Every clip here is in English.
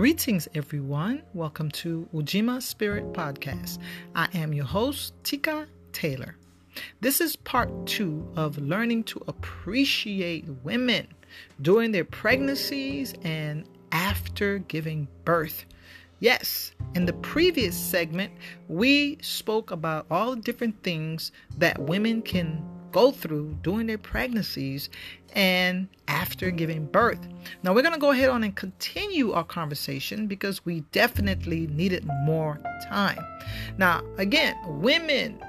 Greetings, everyone. Welcome to Ujima Spirit Podcast. I am your host, Tika Taylor. This is part two of learning to appreciate women during their pregnancies and after giving birth. Yes, in the previous segment, we spoke about all different things that women can go through during their pregnancies and after giving birth. Now, we're going to go ahead on and continue our conversation because we definitely needed more time. Now, again, women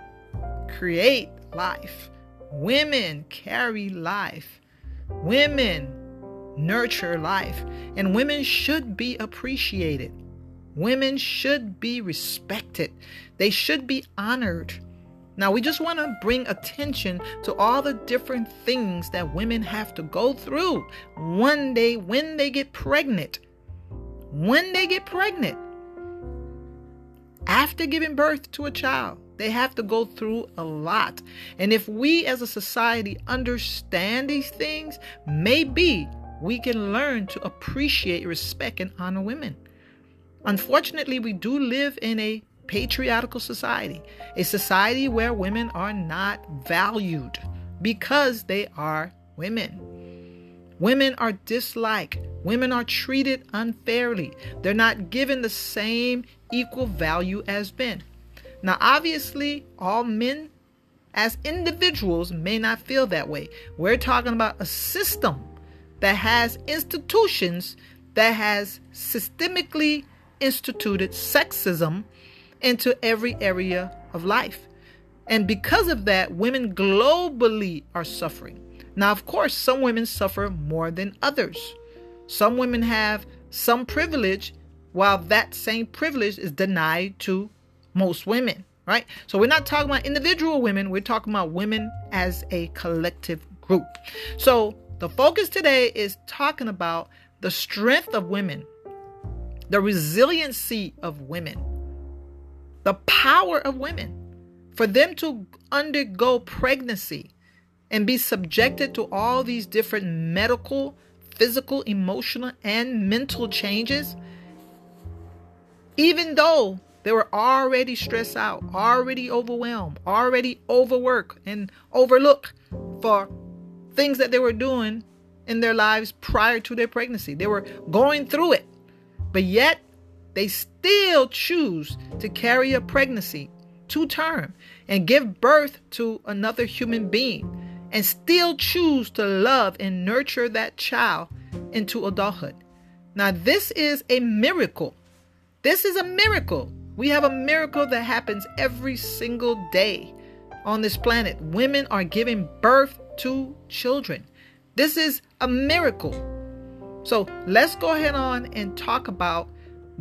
create life, women carry life, women nurture life, and women should be appreciated. Women should be respected. They should be honored. Now, we just want to bring attention to all the different things that women have to go through one day when they get pregnant. When they get pregnant, after giving birth to a child, they have to go through a lot. And if we as a society understand these things, maybe we can learn to appreciate, respect, and honor women. Unfortunately, we do live in a patriarchal society, a society where women are not valued because they are women. Women are disliked. Women are treated unfairly. They're not given the same equal value as men. Now, obviously, all men as individuals may not feel that way. We're talking about a system that has institutions that has systemically instituted sexism into every area of life. And because of that, women globally are suffering. Now, of course, some women suffer more than others. Some women have some privilege, while that same privilege is denied to most women, right? So we're not talking about individual women, we're talking about women as a collective group. So the focus today is talking about the strength of women the resiliency of women, the power of women, for them to undergo pregnancy and be subjected to all these different medical, physical, emotional, and mental changes, even though they were already stressed out, already overwhelmed, already overworked and overlooked for things that they were doing in their lives prior to their pregnancy. They were going through it. But yet, they still choose to carry a pregnancy to term and give birth to another human being and still choose to love and nurture that child into adulthood. Now, this is a miracle. This is a miracle. We have a miracle that happens every single day on this planet. Women are giving birth to children. This is a miracle. So let's go ahead on and talk about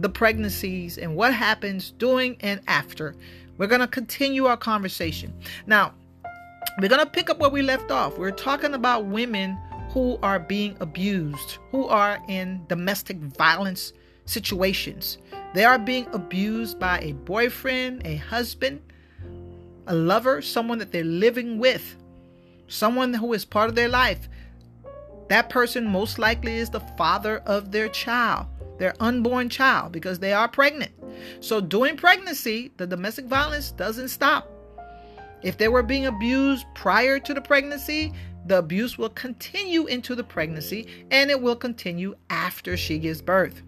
the pregnancies and what happens during and after. We're going to continue our conversation. Now, we're going to pick up where we left off. We're talking about women who are being abused, who are in domestic violence situations. They are being abused by a boyfriend, a husband, a lover, someone that they're living with, someone who is part of their life. That person most likely is the father of their child, their unborn child, because they are pregnant. So during pregnancy, the domestic violence doesn't stop. If they were being abused prior to the pregnancy, the abuse will continue into the pregnancy and it will continue after she gives birth.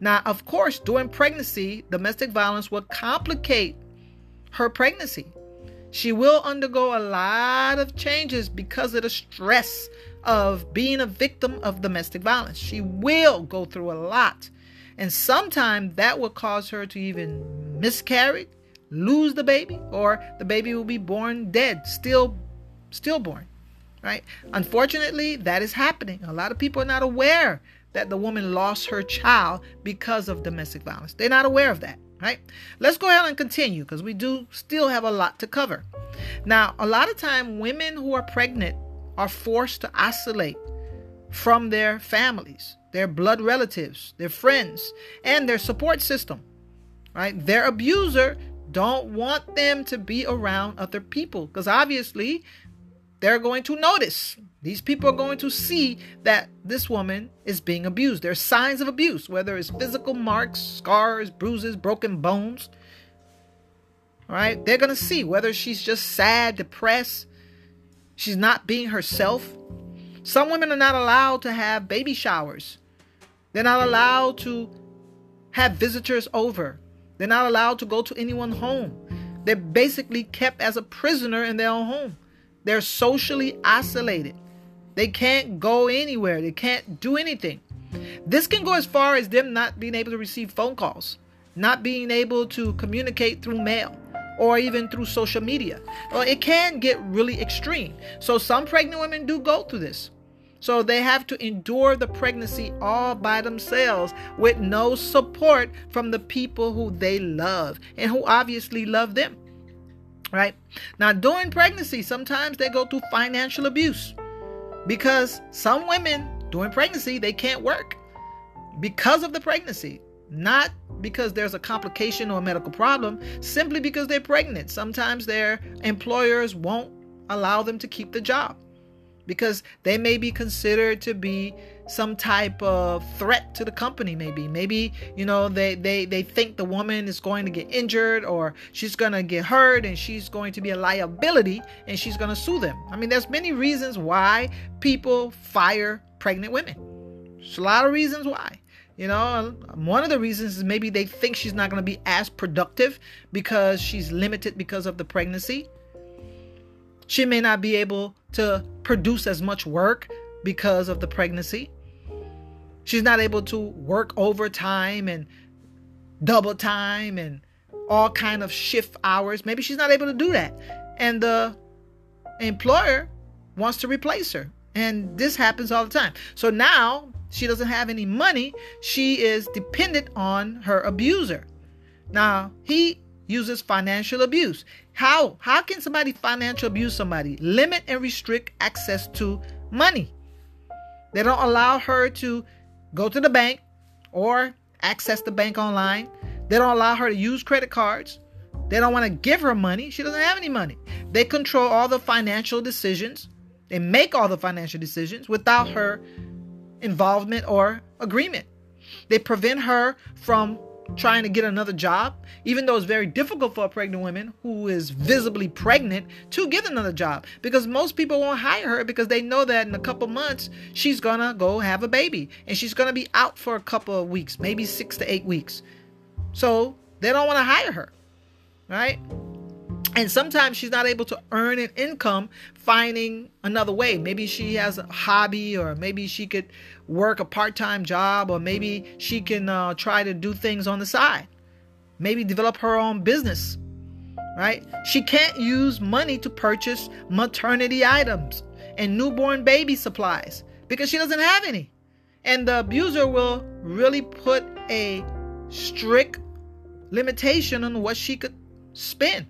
Now, of course, during pregnancy, domestic violence will complicate her pregnancy. She will undergo a lot of changes because of the stress of being a victim of domestic violence. She will go through a lot. And sometimes that will cause her to even miscarry, lose the baby, or the baby will be born dead, still stillborn. Right? Unfortunately, that is happening. A lot of people are not aware that the woman lost her child because of domestic violence. They're not aware of that, right? Let's go ahead and continue because we do still have a lot to cover. Now, a lot of time women who are pregnant are forced to isolate from their families, their blood relatives, their friends, and their support system. Right? Their abuser don't want them to be around other people because obviously they're going to notice These people are going to see that this woman is being abused. There are signs of abuse, whether it's physical marks, scars, bruises, broken bones. All right? They're going to see whether she's just sad, depressed, she's not being herself. Some women are not allowed to have baby showers. They're not allowed to have visitors over. They're not allowed to go to anyone's home. They're basically kept as a prisoner in their own home. They're socially isolated. They can't go anywhere. They can't do anything. This can go as far as them not being able to receive phone calls, not being able to communicate through mail or even through social media. Well, it can get really extreme. So some pregnant women do go through this. So they have to endure the pregnancy all by themselves with no support from the people who they love and who obviously love them. Right? Now, during pregnancy, sometimes they go through financial abuse because some women during pregnancy they can't work because of the pregnancy. Not because there's a complication or a medical problem simply because they're pregnant. Sometimes their employers won't allow them to keep the job because they may be considered to be some type of threat to the company maybe maybe you know they they they think the woman is going to get injured or she's going to get hurt and she's going to be a liability and she's going to sue them i mean there's many reasons why people fire pregnant women there's a lot of reasons why you know, one of the reasons is maybe they think she's not going to be as productive because she's limited because of the pregnancy. She may not be able to produce as much work because of the pregnancy. She's not able to work overtime and double time and all kind of shift hours. Maybe she's not able to do that. And the employer wants to replace her. And this happens all the time. So now she doesn't have any money. She is dependent on her abuser. Now, he uses financial abuse. How how can somebody financial abuse somebody? Limit and restrict access to money. They don't allow her to go to the bank or access the bank online. They don't allow her to use credit cards. They don't want to give her money. She doesn't have any money. They control all the financial decisions. They make all the financial decisions without her involvement or agreement. They prevent her from trying to get another job, even though it's very difficult for a pregnant woman who is visibly pregnant to get another job because most people won't hire her because they know that in a couple months she's gonna go have a baby and she's gonna be out for a couple of weeks, maybe six to eight weeks. So they don't want to hire her, right? And sometimes she's not able to earn an income finding another way. Maybe she has a hobby, or maybe she could work a part time job, or maybe she can uh, try to do things on the side. Maybe develop her own business, right? She can't use money to purchase maternity items and newborn baby supplies because she doesn't have any. And the abuser will really put a strict limitation on what she could spend.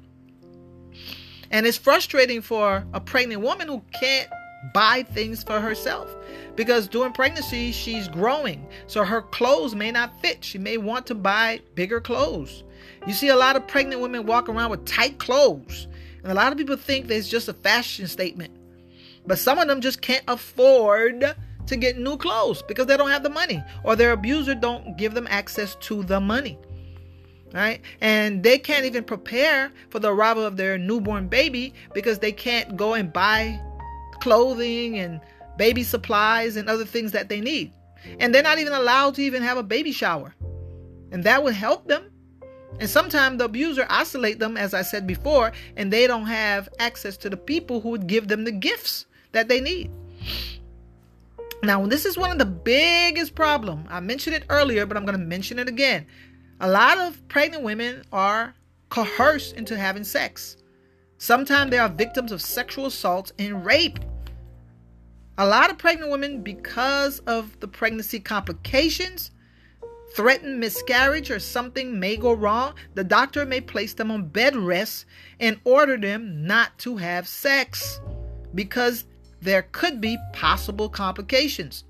And it's frustrating for a pregnant woman who can't buy things for herself. Because during pregnancy she's growing. So her clothes may not fit. She may want to buy bigger clothes. You see a lot of pregnant women walk around with tight clothes. And a lot of people think that it's just a fashion statement. But some of them just can't afford to get new clothes because they don't have the money. Or their abuser don't give them access to the money right? And they can't even prepare for the arrival of their newborn baby because they can't go and buy clothing and baby supplies and other things that they need. And they're not even allowed to even have a baby shower. And that would help them. And sometimes the abuser isolate them, as I said before, and they don't have access to the people who would give them the gifts that they need. Now, this is one of the biggest problem. I mentioned it earlier, but I'm going to mention it again. A lot of pregnant women are coerced into having sex. Sometimes they are victims of sexual assault and rape. A lot of pregnant women, because of the pregnancy complications, threaten miscarriage or something may go wrong, the doctor may place them on bed rest and order them not to have sex because there could be possible complications.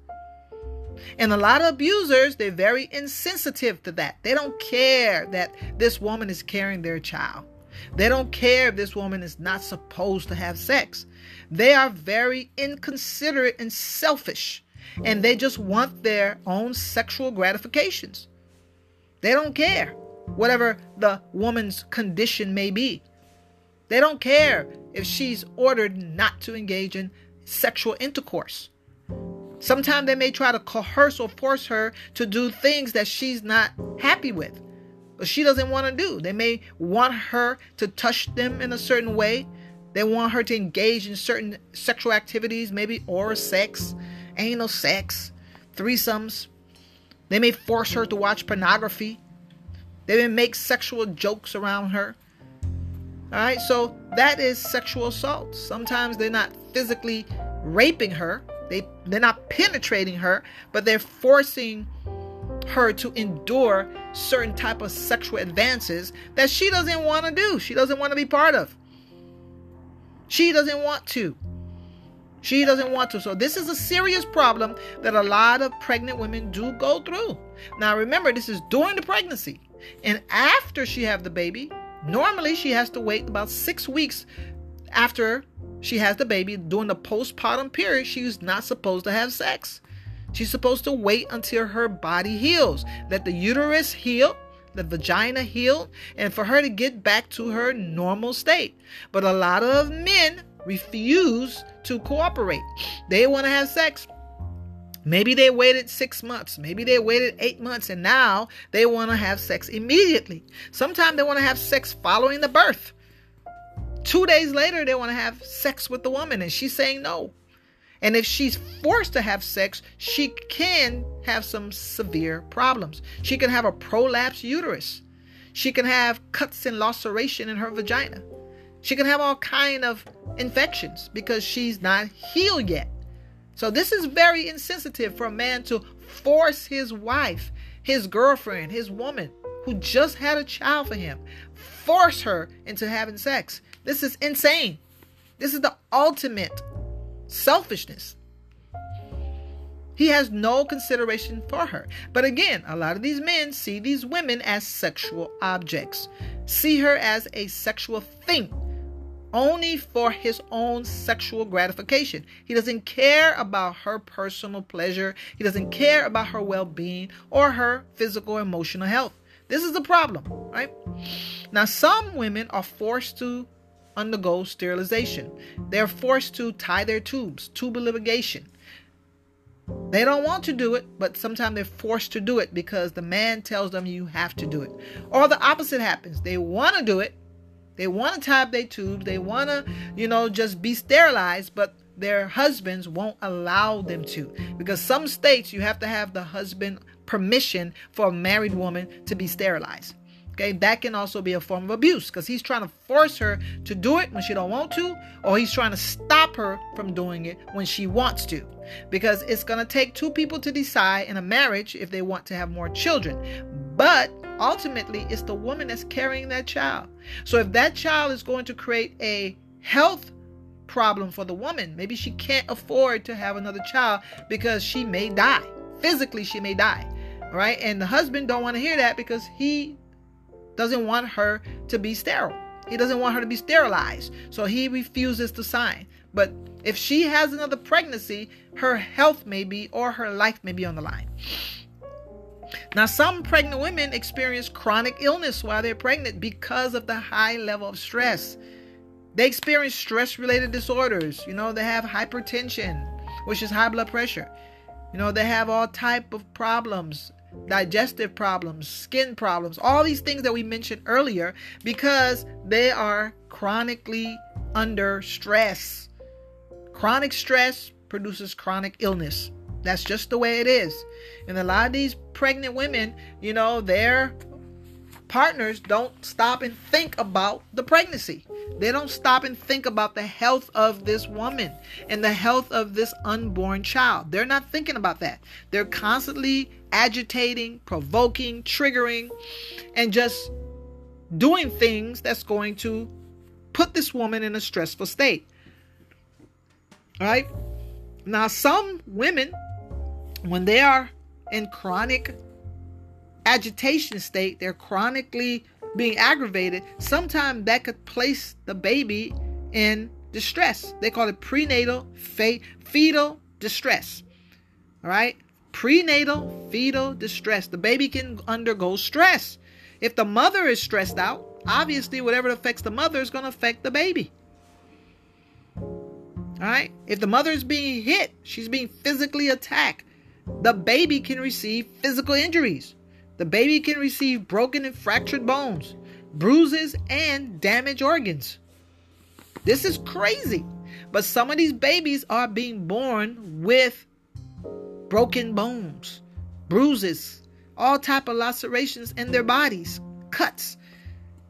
And a lot of abusers, they're very insensitive to that. They don't care that this woman is carrying their child. They don't care if this woman is not supposed to have sex. They are very inconsiderate and selfish, and they just want their own sexual gratifications. They don't care, whatever the woman's condition may be. They don't care if she's ordered not to engage in sexual intercourse. Sometimes they may try to coerce or force her to do things that she's not happy with, but she doesn't want to do. They may want her to touch them in a certain way. They want her to engage in certain sexual activities, maybe oral sex, anal sex, threesomes. They may force her to watch pornography. They may make sexual jokes around her. All right, so that is sexual assault. Sometimes they're not physically raping her, they they're not penetrating her, but they're forcing her to endure certain type of sexual advances that she doesn't want to do. She doesn't want to be part of. She doesn't want to. She doesn't want to. So this is a serious problem that a lot of pregnant women do go through. Now remember this is during the pregnancy. And after she have the baby, normally she has to wait about 6 weeks after she has the baby during the postpartum period, she's not supposed to have sex. She's supposed to wait until her body heals. Let the uterus heal, the vagina heal, and for her to get back to her normal state. But a lot of men refuse to cooperate. They want to have sex. Maybe they waited six months, maybe they waited eight months, and now they want to have sex immediately. Sometimes they want to have sex following the birth. Two days later, they want to have sex with the woman, and she's saying no. And if she's forced to have sex, she can have some severe problems. She can have a prolapsed uterus. She can have cuts and laceration in her vagina. She can have all kind of infections because she's not healed yet. So this is very insensitive for a man to force his wife, his girlfriend, his woman who just had a child for him, force her into having sex. This is insane. This is the ultimate selfishness. He has no consideration for her. But again, a lot of these men see these women as sexual objects, see her as a sexual thing only for his own sexual gratification. He doesn't care about her personal pleasure, he doesn't care about her well being or her physical emotional health. This is the problem, right? Now, some women are forced to undergo sterilization. They're forced to tie their tubes, tubal ligation. They don't want to do it, but sometimes they're forced to do it because the man tells them you have to do it. Or the opposite happens. They want to do it. They want to tie up their tubes. They want to, you know, just be sterilized, but their husbands won't allow them to. Because some states you have to have the husband permission for a married woman to be sterilized. Okay, that can also be a form of abuse because he's trying to force her to do it when she don't want to, or he's trying to stop her from doing it when she wants to. Because it's gonna take two people to decide in a marriage if they want to have more children. But ultimately, it's the woman that's carrying that child. So if that child is going to create a health problem for the woman, maybe she can't afford to have another child because she may die. Physically, she may die. Right? And the husband don't want to hear that because he doesn't want her to be sterile. He doesn't want her to be sterilized. So he refuses to sign. But if she has another pregnancy, her health may be or her life may be on the line. Now, some pregnant women experience chronic illness while they're pregnant because of the high level of stress. They experience stress related disorders. You know, they have hypertension, which is high blood pressure. You know, they have all type of problems digestive problems, skin problems, all these things that we mentioned earlier because they are chronically under stress. Chronic stress produces chronic illness. That's just the way it is. And a lot of these pregnant women, you know, their partners don't stop and think about the pregnancy. They don't stop and think about the health of this woman and the health of this unborn child. They're not thinking about that. They're constantly agitating, provoking, triggering, and just doing things that's going to put this woman in a stressful state. All right? Now, some women, when they are in chronic agitation state, they're chronically being aggravated, sometimes that could place the baby in distress. They call it prenatal fe- fetal distress. All right? Prenatal fetal distress. The baby can undergo stress. If the mother is stressed out, obviously whatever affects the mother is going to affect the baby. All right? If the mother is being hit, she's being physically attacked, the baby can receive physical injuries. The baby can receive broken and fractured bones, bruises, and damaged organs. This is crazy. But some of these babies are being born with broken bones, bruises, all type of lacerations in their bodies, cuts.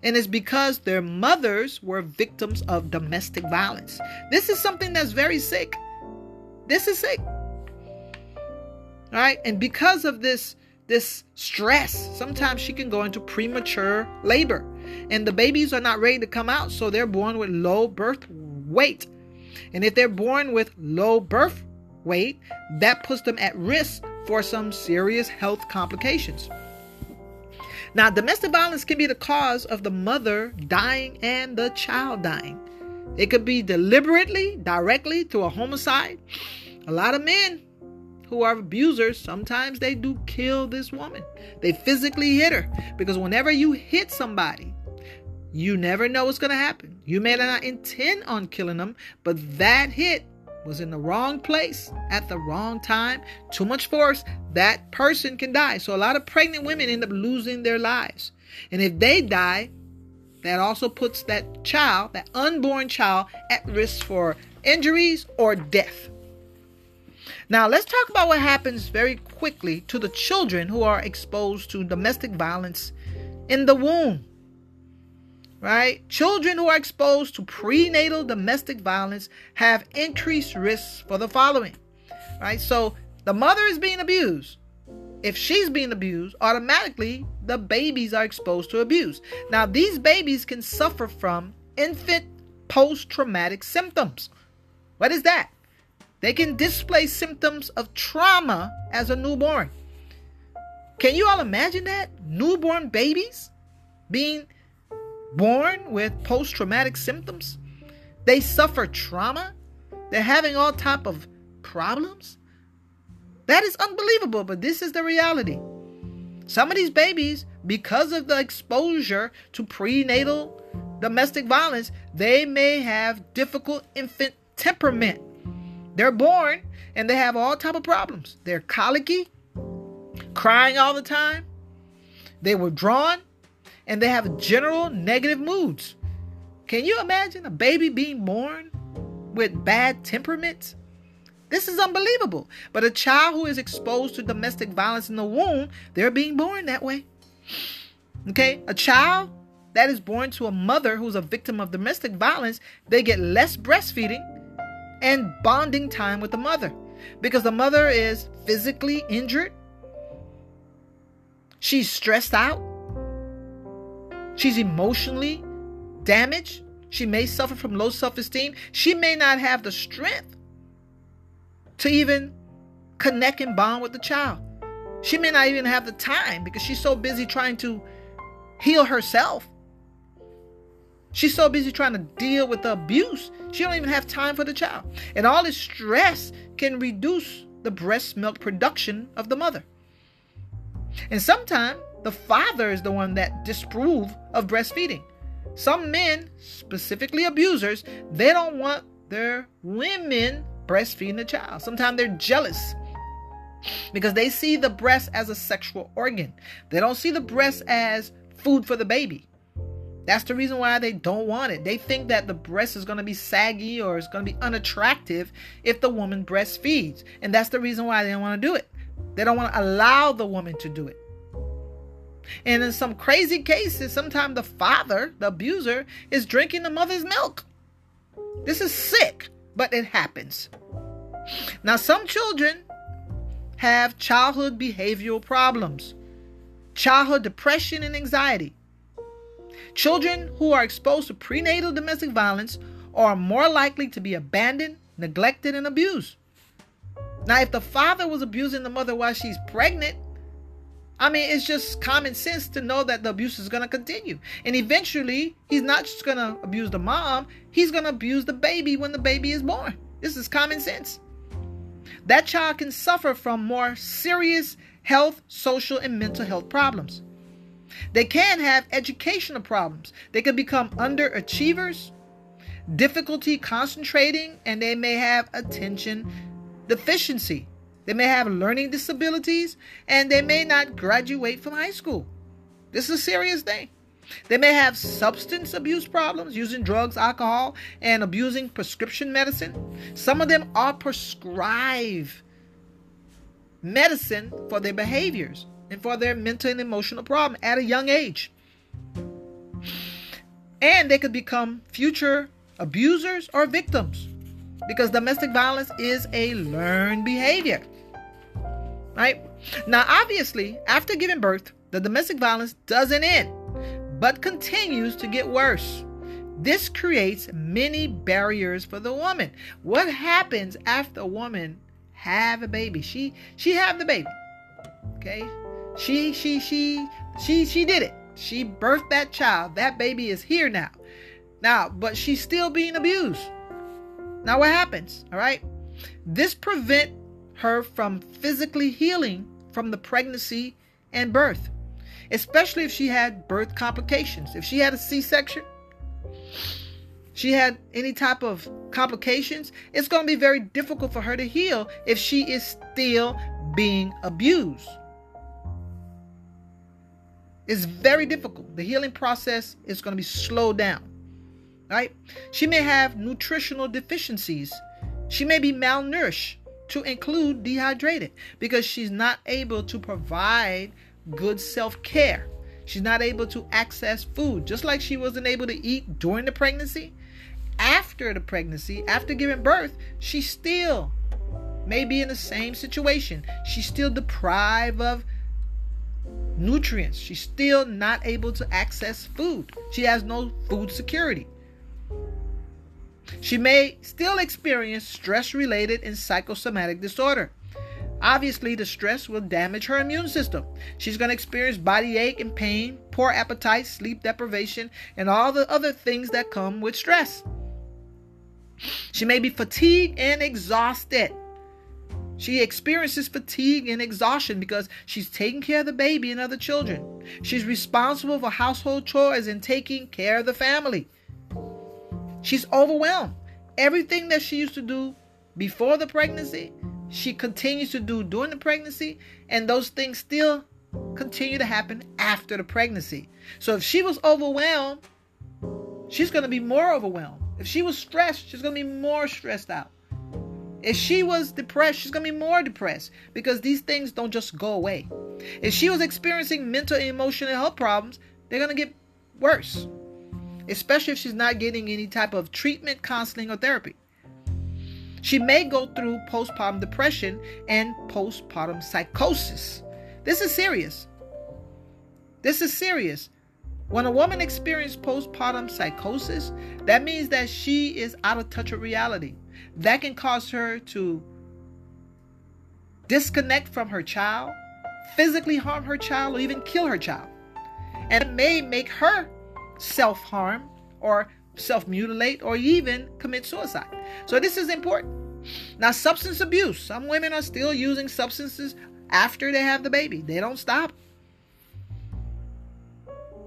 And it's because their mothers were victims of domestic violence. This is something that's very sick. This is sick. All right? And because of this this stress, sometimes she can go into premature labor. And the babies are not ready to come out, so they're born with low birth weight. And if they're born with low birth weight, that puts them at risk for some serious health complications. Now, domestic violence can be the cause of the mother dying and the child dying. It could be deliberately, directly through a homicide. A lot of men who are abusers, sometimes they do kill this woman. They physically hit her because whenever you hit somebody, you never know what's going to happen. You may not intend on killing them, but that hit was in the wrong place at the wrong time. Too much force, that person can die. So a lot of pregnant women end up losing their lives. And if they die, that also puts that child, that unborn child, at risk for injuries or death. Now, let's talk about what happens very quickly to the children who are exposed to domestic violence in the womb right? Children who are exposed to prenatal domestic violence have increased risks for the following, right? So the mother is being abused. If she's being abused, automatically the babies are exposed to abuse. Now, these babies can suffer from infant post traumatic symptoms. What is that? They can display symptoms of trauma as a newborn. Can you all imagine that? Newborn babies being born with post-traumatic symptoms. They suffer trauma. They're having all type of problems. That is unbelievable, but this is the reality. Some of these babies, because of the exposure to prenatal domestic violence, they may have difficult infant temperament. They're born and they have all type of problems. They're colicky, crying all the time. They were drawn and they have general negative moods. Can you imagine a baby being born with bad temperaments? This is unbelievable. But a child who is exposed to domestic violence in the womb, they're being born that way. Okay? A child that is born to a mother who's a victim of domestic violence, they get less breastfeeding and bonding time with the mother because the mother is physically injured. She's stressed out. She's emotionally damaged. She may suffer from low self esteem. She may not have the strength to even connect and bond with the child. She may not even have the time because she's so busy trying to heal herself. She's so busy trying to deal with the abuse, she don't even have time for the child. And all this stress can reduce the breast milk production of the mother. And sometimes the father is the one that disapprove of breastfeeding. Some men, specifically abusers, they don't want their women breastfeeding the child. Sometimes they're jealous because they see the breast as a sexual organ. They don't see the breast as food for the baby. That's the reason why they don't want it. They think that the breast is going to be saggy or it's going to be unattractive if the woman breastfeeds. And that's the reason why they don't want to do it. They don't want to allow the woman to do it. And in some crazy cases, sometimes the father, the abuser, is drinking the mother's milk. This is sick, but it happens. Now, some children have childhood behavioral problems, childhood depression, and anxiety. Children who are exposed to prenatal domestic violence are more likely to be abandoned, neglected, and abused. Now, if the father was abusing the mother while she's pregnant, I mean, it's just common sense to know that the abuse is going to continue. And eventually, he's not just going to abuse the mom, he's going to abuse the baby when the baby is born. This is common sense. That child can suffer from more serious health, social, and mental health problems. They can have educational problems. They can become underachievers, difficulty concentrating, and they may have attention deficiency. They may have learning disabilities and they may not graduate from high school. This is a serious thing. They may have substance abuse problems, using drugs, alcohol, and abusing prescription medicine. Some of them are prescribed medicine for their behaviors and for their mental and emotional problem at a young age. And they could become future abusers or victims because domestic violence is a learned behavior. Right? Now, obviously, after giving birth, the domestic violence doesn't end, but continues to get worse. This creates many barriers for the woman. What happens after a woman have a baby? She she have the baby. Okay? She she she she she did it. She birthed that child. That baby is here now. Now, but she's still being abused. Now what happens? All right? This prevent her from physically healing from the pregnancy and birth, especially if she had birth complications. If she had a C section, she had any type of complications, it's going to be very difficult for her to heal if she is still being abused. It's very difficult. The healing process is going to be slowed down. Right? She may have nutritional deficiencies. She may be malnourished to include dehydrated because she's not able to provide good self care. She's not able to access food, just like she wasn't able to eat during the pregnancy. After the pregnancy, after giving birth, she still may be in the same situation. She's still deprived of nutrients. She's still not able to access food. She has no food security. She may still experience stress related and psychosomatic disorder. Obviously, the stress will damage her immune system. She's going to experience body ache and pain, poor appetite, sleep deprivation, and all the other things that come with stress. She may be fatigued and exhausted. She experiences fatigue and exhaustion because she's taking care of the baby and other children. She's responsible for household chores and taking care of the family. She's overwhelmed. Everything that she used to do before the pregnancy, she continues to do during the pregnancy, and those things still continue to happen after the pregnancy. So if she was overwhelmed, she's going to be more overwhelmed. If she was stressed, she's going to be more stressed out. If she was depressed, she's going to be more depressed because these things don't just go away. If she was experiencing mental and emotional health problems, they're going to get worse especially if she's not getting any type of treatment, counseling, or therapy. She may go through postpartum depression and postpartum psychosis. This is serious. This is serious. When a woman experiences postpartum psychosis, that means that she is out of touch with reality. That can cause her to disconnect from her child, physically harm her child, or even kill her child. And it may make her self harm or self mutilate or even commit suicide. So, this is important. Now, substance abuse. Some women are still using substances after they have the baby, they don't stop.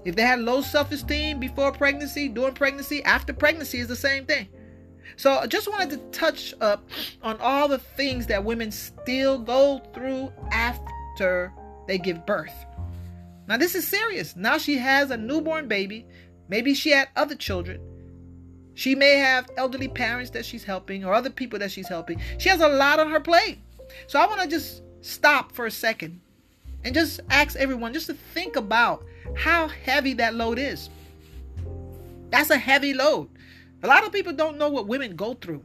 If they had low self esteem before pregnancy, during pregnancy, after pregnancy is the same thing. So I just wanted to touch up on all the things that women still go through after they give birth. Now, this is serious. Now she has a newborn baby. Maybe she had other children. She may have elderly parents that she's helping or other people that she's helping. She has a lot on her plate. So I want to just stop for a second and just ask everyone just to think about how heavy that load is. That's a heavy load. A lot of people don't know what women go through.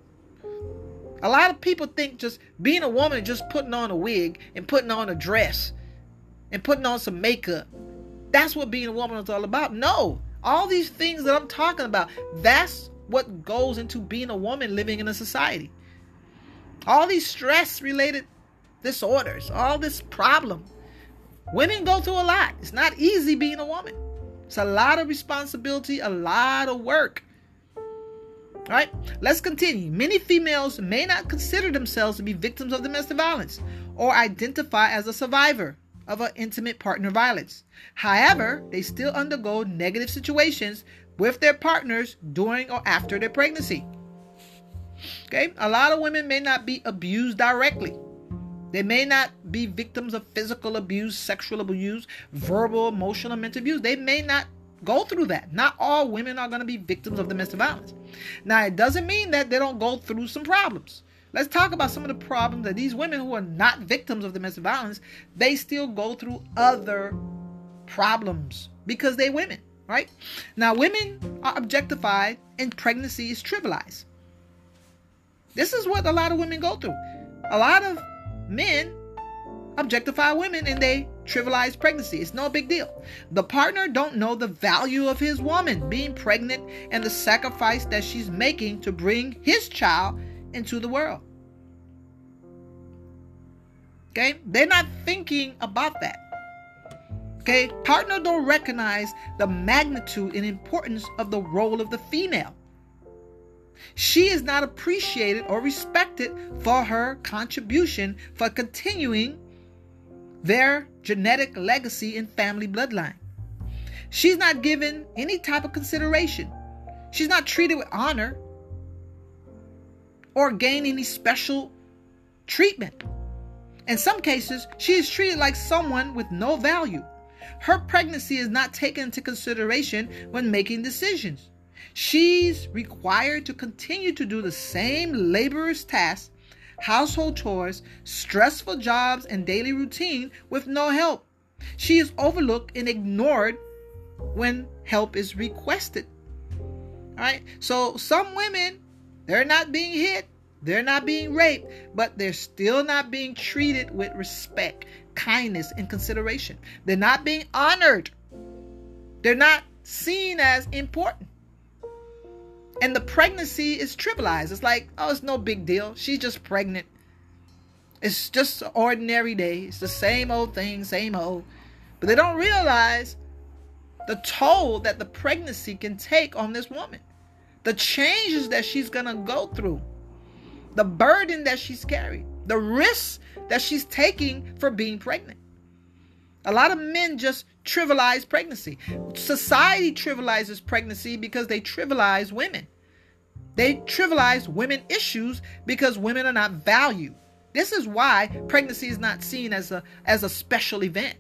A lot of people think just being a woman, just putting on a wig and putting on a dress and putting on some makeup. That's what being a woman is all about. No, all these things that I'm talking about, that's what goes into being a woman living in a society. All these stress related disorders, all this problem. Women go through a lot. It's not easy being a woman. It's a lot of responsibility, a lot of work. All right, let's continue. Many females may not consider themselves to be victims of domestic violence or identify as a survivor of an intimate partner violence. However, they still undergo negative situations with their partners during or after their pregnancy. Okay, a lot of women may not be abused directly. They may not be victims of physical abuse, sexual abuse, verbal, emotional, mental abuse. They may not go through that. Not all women are going to be victims of domestic violence. Now, it doesn't mean that they don't go through some problems. Let's talk about some of the problems that these women who are not victims of domestic violence, they still go through other problems because they women, right? Now, women are objectified and pregnancy is trivialized. This is what a lot of women go through. A lot of men objectify women and they trivialize pregnancy. It's no big deal. The partner don't know the value of his woman being pregnant and the sacrifice that she's making to bring his child into the world. Okay? They're not thinking about that. Okay? Partner don't recognize the magnitude and importance of the role of the female. She is not appreciated or respected for her contribution for continuing their genetic legacy and family bloodline. She's not given any type of consideration. She's not treated with honor or gain any special treatment. In some cases, she is treated like someone with no value. Her pregnancy is not taken into consideration when making decisions. She's required to continue to do the same laborious tasks, household chores, stressful jobs, and daily routine with no help. She is overlooked and ignored when help is requested. All right? So some women, they're not being hit, they're not being raped, but they're still not being treated with respect, kindness, and consideration. They're not being honored. They're not seen as important. And the pregnancy is trivialized. It's like, oh, it's no big deal. She's just pregnant. It's just an ordinary day. It's the same old thing, same old. But they don't realize the toll that the pregnancy can take on this woman, the changes that she's going to go through, the burden that she's carrying, the risks that she's taking for being pregnant. A lot of men just trivialize pregnancy. Society trivializes pregnancy because they trivialize women. They trivialize women issues because women are not valued. This is why pregnancy is not seen as a as a special event.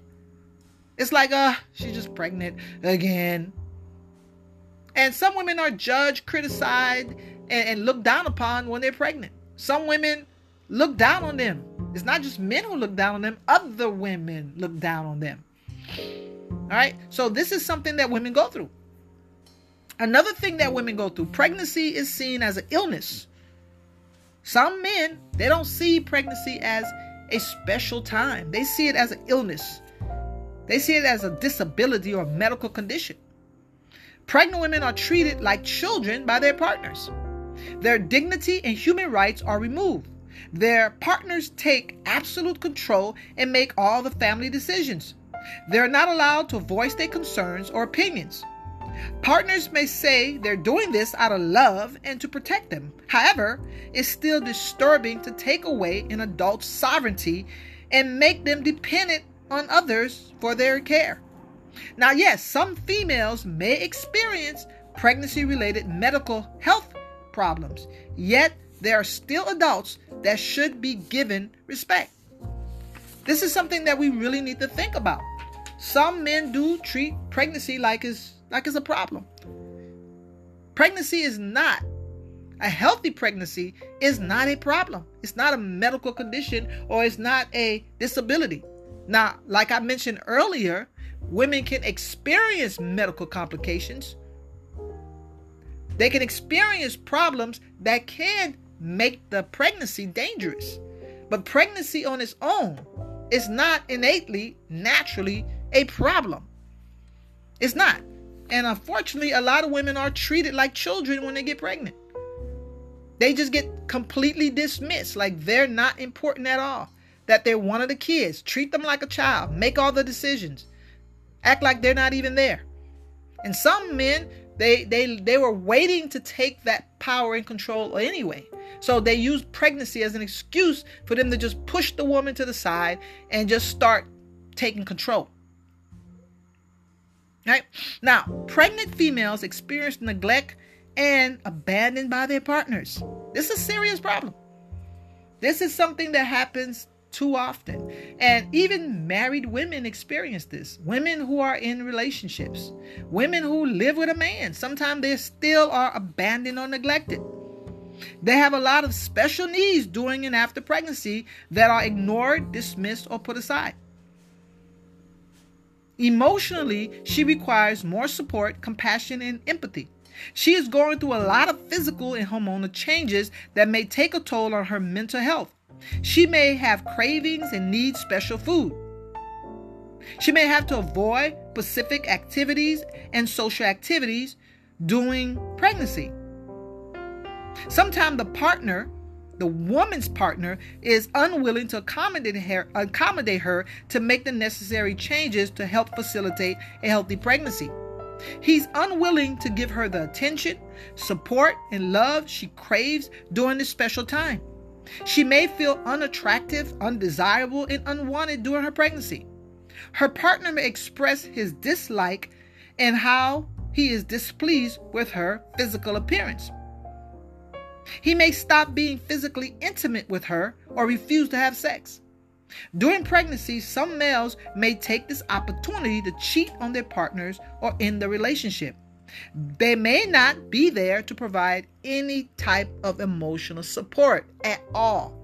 It's like, uh, she's just pregnant again. And some women are judged, criticized, and, and looked down upon when they're pregnant. Some women look down on them. It's not just men who look down on them, other women look down on them. All right? So this is something that women go through. Another thing that women go through, pregnancy is seen as an illness. Some men, they don't see pregnancy as a special time. They see it as an illness. They see it as a disability or a medical condition. Pregnant women are treated like children by their partners. Their dignity and human rights are removed. Their partners take absolute control and make all the family decisions. They're not allowed to voice their concerns or opinions. Partners may say they're doing this out of love and to protect them. However, it's still disturbing to take away an adult's sovereignty and make them dependent on others for their care. Now, yes, some females may experience pregnancy related medical health problems, yet there are still adults that should be given respect. This is something that we really need to think about. Some men do treat pregnancy like it's like it's a problem. Pregnancy is not a healthy pregnancy is not a problem. It's not a medical condition or it's not a disability. Now, like I mentioned earlier, women can experience medical complications. They can experience problems that can make the pregnancy dangerous. But pregnancy on its own is not innately, naturally a problem. It's not. And unfortunately, a lot of women are treated like children when they get pregnant. They just get completely dismissed, like they're not important at all. that they're one of the kids, treat them like a child, make all the decisions, act like they're not even there. And some men, they they they were waiting to take that power and control anyway. So they used pregnancy as an excuse for them to just push the woman to the side and just start taking control. Right? Now, pregnant females experience neglect and abandoned by their partners. This is a serious problem. This is something that happens too often. And even married women experience this. Women who are in relationships, women who live with a man, sometimes they still are abandoned or neglected. They have a lot of special needs during and after pregnancy that are ignored, dismissed, or put aside. Emotionally, she requires more support, compassion, and empathy. She is going through a lot of physical and hormonal changes that may take a toll on her mental health. She may have cravings and need special food. She may have to avoid specific activities and social activities during pregnancy. Sometimes the partner, the woman's partner, is unwilling to accommodate her, accommodate her to make the necessary changes to help facilitate a healthy pregnancy. He's unwilling to give her the attention, support, and love she craves during this special time. She may feel unattractive, undesirable, and unwanted during her pregnancy. Her partner may express his dislike and how he is displeased with her physical appearance. He may stop being physically intimate with her or refuse to have sex. During pregnancy, some males may take this opportunity to cheat on their partners or end the relationship. They may not be there to provide any type of emotional support at all.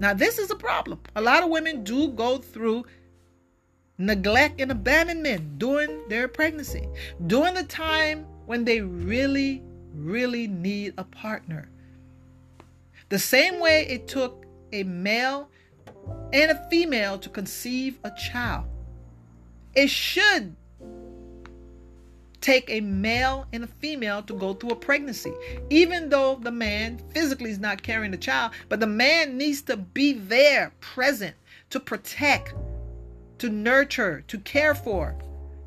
Now, this is a problem. A lot of women do go through neglect and abandonment during their pregnancy, during the time when they really, really need a partner. The same way it took a male and a female to conceive a child, it should take a male and a female to go through a pregnancy. Even though the man physically is not carrying the child, but the man needs to be there, present, to protect, to nurture, to care for,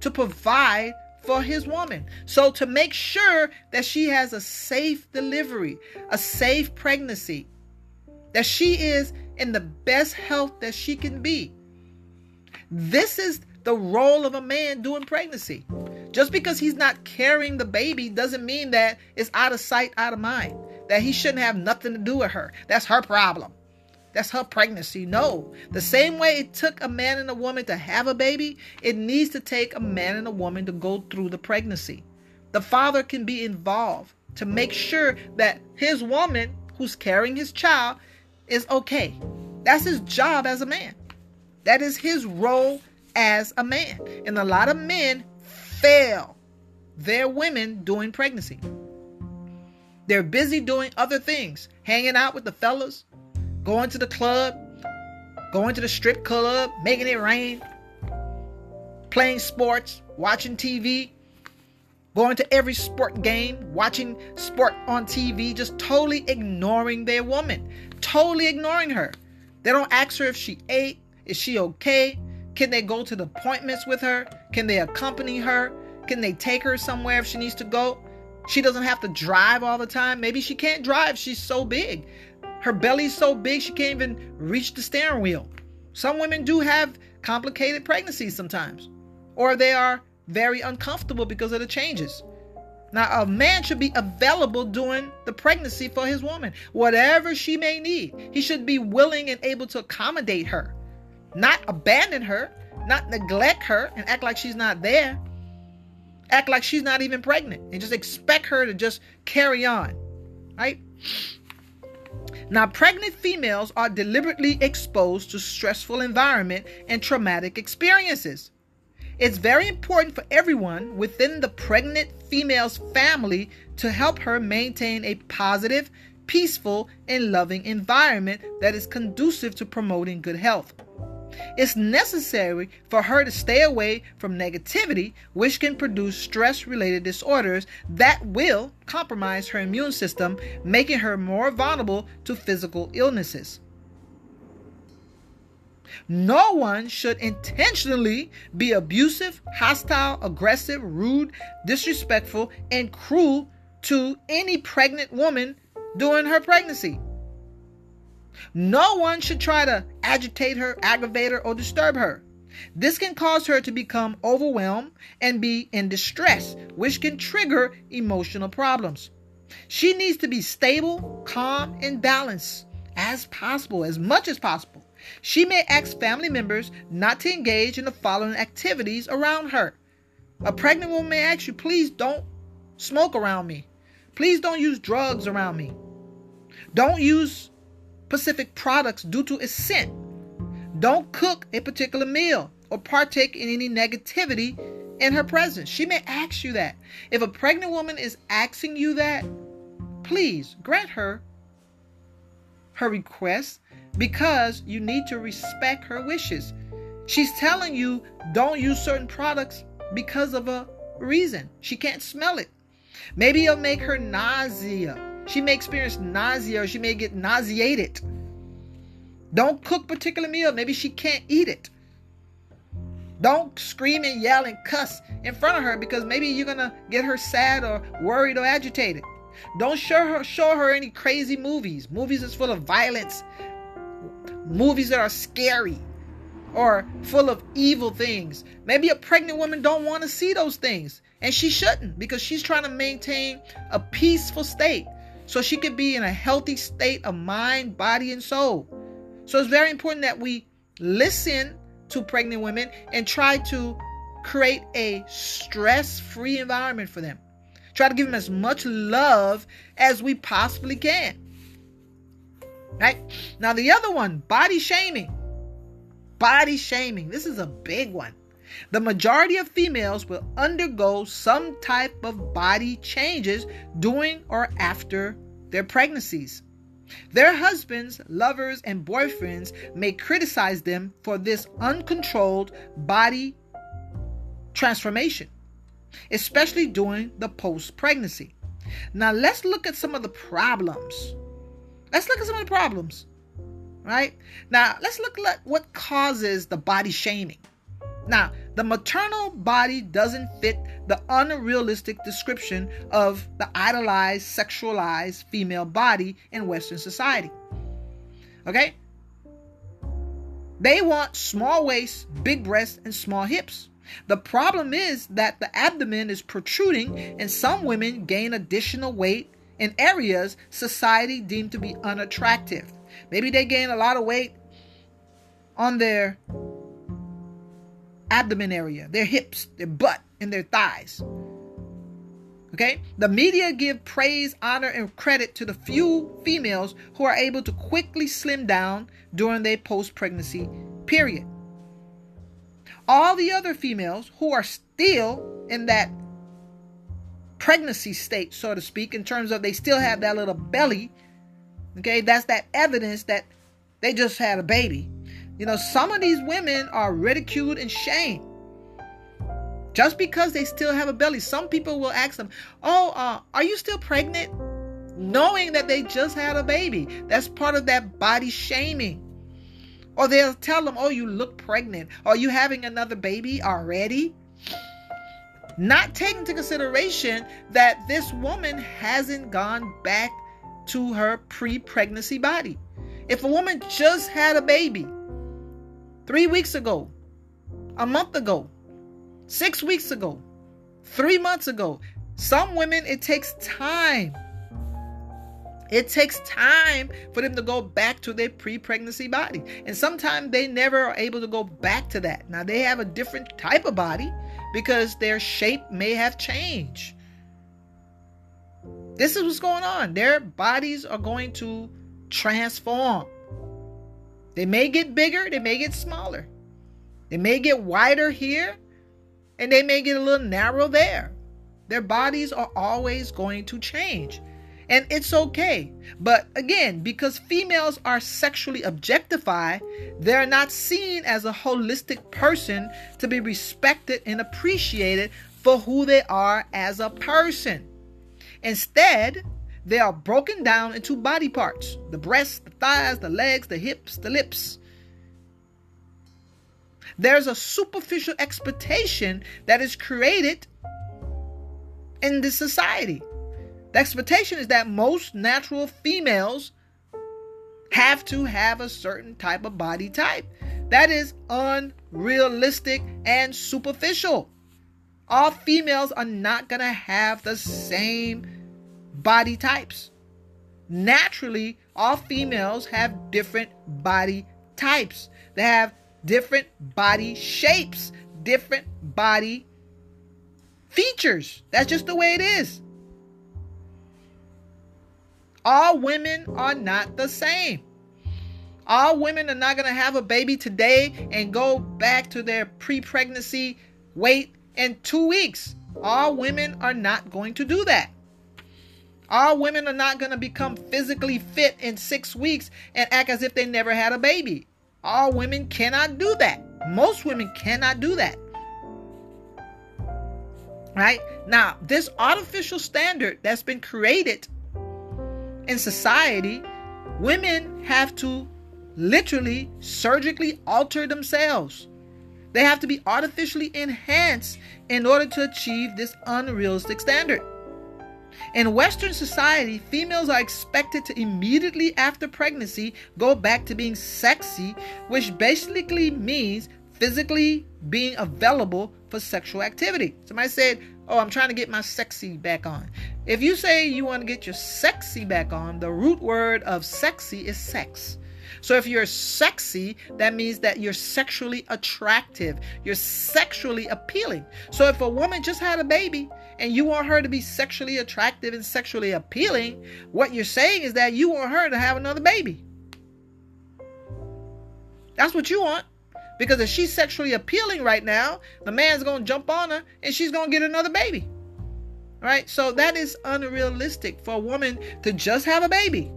to provide for his woman. So to make sure that she has a safe delivery, a safe pregnancy, that she is in the best health that she can be. This is the role of a man during pregnancy. Just because he's not carrying the baby doesn't mean that it's out of sight, out of mind. That he shouldn't have nothing to do with her. That's her problem. That's her pregnancy. No. The same way it took a man and a woman to have a baby, it needs to take a man and a woman to go through the pregnancy. The father can be involved to make sure that his woman who's carrying his child is okay. That's his job as a man. That is his role as a man. And a lot of men fail their women during pregnancy. They're busy doing other things, hanging out with the fellas, going to the club, going to the strip club, making it rain, playing sports, watching TV, going to every sport game, watching sport on TV, just totally ignoring their woman, totally ignoring her. They don't ask her if she ate, is she okay? Can they go to the appointments with her? Can they accompany her? Can they take her somewhere if she needs to go? She doesn't have to drive all the time. Maybe she can't drive. She's so big. Her belly's so big she can't even reach the steering wheel. Some women do have complicated pregnancies sometimes, or they are very uncomfortable because of the changes. Now, a man should be available during the pregnancy for his woman, whatever she may need. He should be willing and able to accommodate her not abandon her, not neglect her and act like she's not there. Act like she's not even pregnant and just expect her to just carry on. Right? Now, pregnant females are deliberately exposed to stressful environment and traumatic experiences. It's very important for everyone within the pregnant female's family to help her maintain a positive, peaceful, and loving environment that is conducive to promoting good health. It's necessary for her to stay away from negativity, which can produce stress related disorders that will compromise her immune system, making her more vulnerable to physical illnesses. No one should intentionally be abusive, hostile, aggressive, rude, disrespectful, and cruel to any pregnant woman during her pregnancy. No one should try to agitate her, aggravate her, or disturb her. This can cause her to become overwhelmed and be in distress, which can trigger emotional problems. She needs to be stable, calm, and balanced as possible, as much as possible. She may ask family members not to engage in the following activities around her. A pregnant woman may ask you, please don't smoke around me. Please don't use drugs around me. Don't use specific products due to its scent. Don't cook a particular meal or partake in any negativity in her presence. She may ask you that. If a pregnant woman is asking you that, please grant her her request because you need to respect her wishes. She's telling you don't use certain products because of a reason. She can't smell it. Maybe it'll make her nausea. She may experience nausea or she may get nauseated. Don't cook particular meal. Maybe she can't eat it. Don't scream and yell and cuss in front of her because maybe you're gonna get her sad or worried or agitated. Don't show her show her any crazy movies. Movies that's full of violence. Movies that are scary or full of evil things. Maybe a pregnant woman don't want to see those things and she shouldn't because she's trying to maintain a peaceful state so she could be in a healthy state of mind, body and soul. So it's very important that we listen to pregnant women and try to create a stress-free environment for them. Try to give them as much love as we possibly can. Right? Now, the other one, body shaming. Body shaming. This is a big one. The majority of females will undergo some type of body changes during or after their pregnancies. Their husbands, lovers, and boyfriends may criticize them for this uncontrolled body transformation especially during the post pregnancy. Now, let's look at some of the problems. Let's look at some of the problems, right? Now, let's look at what causes the body shaming. Now, the maternal body doesn't fit the unrealistic description of the idolized, sexualized female body in Western society. Okay? They want small waists, big breasts, and small hips. The problem is that the abdomen is protruding, and some women gain additional weight in areas society deemed to be unattractive. Maybe they gain a lot of weight on their abdomen area, their hips, their butt, and their thighs. Okay? The media give praise, honor, and credit to the few females who are able to quickly slim down during their post pregnancy period all the other females who are still in that pregnancy state, so to speak, in terms of they still have that little belly. Okay, that's that evidence that they just had a baby. You know, some of these women are ridiculed and shamed just because they still have a belly. Some people will ask them, "Oh, uh, are you still pregnant?" Knowing that they just had a baby. That's part of that body shaming. Or they'll tell them, oh, you look pregnant. Are you having another baby already? Not taking into consideration that this woman hasn't gone back to her pre pregnancy body. If a woman just had a baby three weeks ago, a month ago, six weeks ago, three months ago, some women, it takes time it takes time for them to go back to their pre pregnancy body. And sometimes they never are able to go back to that. Now, they have a different type of body because their shape may have changed. This is what's going on. Their bodies are going to transform. They may get bigger, they may get smaller. They may get wider here, and they may get a little narrow there. Their bodies are always going to change. And it's okay. But again, because females are sexually objectified, they're not seen as a holistic person to be respected and appreciated for who they are as a person. Instead, they are broken down into body parts the breasts, the thighs, the legs, the hips, the lips. There's a superficial expectation that is created in this society. The expectation is that most natural females have to have a certain type of body type. That is unrealistic and superficial. All females are not going to have the same body types. Naturally, all females have different body types. They have different body shapes, different body features. That's just the way it is. All women are not the same. All women are not going to have a baby today and go back to their pre pregnancy weight in two weeks. All women are not going to do that. All women are not going to become physically fit in six weeks and act as if they never had a baby. All women cannot do that. Most women cannot do that. Right? Now, this artificial standard that's been created in society, women have to literally surgically alter themselves. They have to be artificially enhanced in order to achieve this unrealistic standard. In Western society, females are expected to immediately after pregnancy go back to being sexy, which basically means physically being available for sexual activity. Somebody said, Oh, I'm trying to get my sexy back on. If you say you want to get your sexy back on, the root word of sexy is sex. So if you're sexy, that means that you're sexually attractive, you're sexually appealing. So if a woman just had a baby and you want her to be sexually attractive and sexually appealing, what you're saying is that you want her to have another baby. That's what you want. Because if she's sexually appealing right now, the man's going to jump on her and she's going to get another baby. Right? So that is unrealistic for a woman to just have a baby.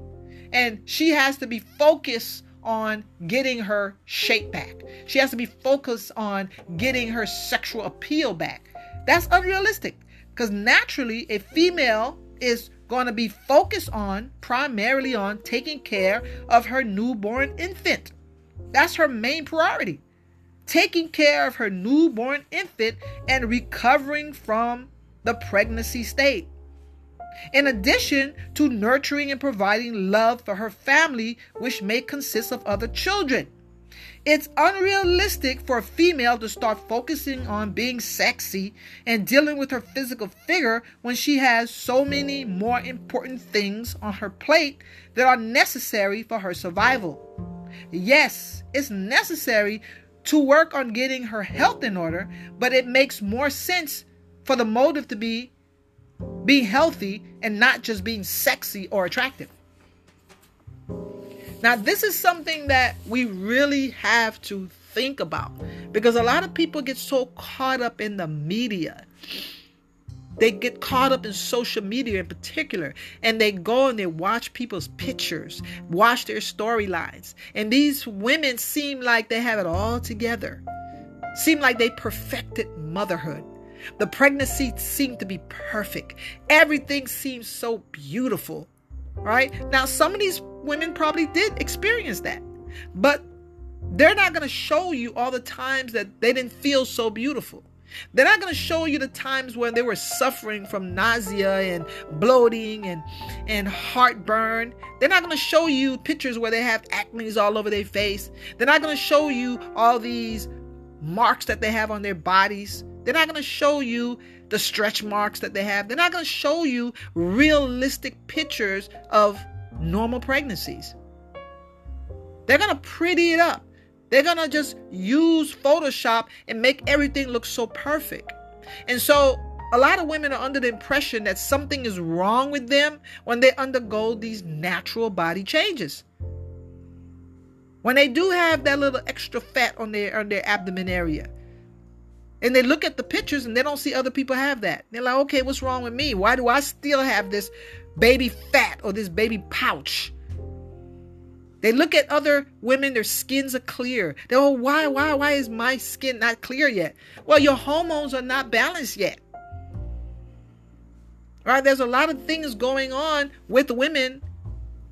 And she has to be focused on getting her shape back. She has to be focused on getting her sexual appeal back. That's unrealistic because naturally, a female is going to be focused on primarily on taking care of her newborn infant. That's her main priority taking care of her newborn infant and recovering from the pregnancy state. In addition to nurturing and providing love for her family, which may consist of other children. It's unrealistic for a female to start focusing on being sexy and dealing with her physical figure when she has so many more important things on her plate that are necessary for her survival. Yes, it's necessary to work on getting her health in order, but it makes more sense for the motive to be being healthy and not just being sexy or attractive. Now, this is something that we really have to think about because a lot of people get so caught up in the media they get caught up in social media in particular, and they go and they watch people's pictures, watch their storylines. And these women seem like they have it all together, seem like they perfected motherhood. The pregnancy seemed to be perfect. Everything seems so beautiful, right? Now, some of these women probably did experience that, but they're not going to show you all the times that they didn't feel so beautiful. They're not going to show you the times when they were suffering from nausea and bloating and, and heartburn. They're not going to show you pictures where they have acne all over their face. They're not going to show you all these marks that they have on their bodies. They're not going to show you the stretch marks that they have. They're not going to show you realistic pictures of normal pregnancies. They're going to pretty it up. They're going to just use Photoshop and make everything look so perfect. And so a lot of women are under the impression that something is wrong with them when they undergo these natural body changes. When they do have that little extra fat on their on their abdomen area. And they look at the pictures and they don't see other people have that. They're like, okay, what's wrong with me? Why do I still have this baby fat or this baby pouch? They look at other women, their skins are clear. They're, oh, why, why, why is my skin not clear yet? Well, your hormones are not balanced yet. Right? There's a lot of things going on with women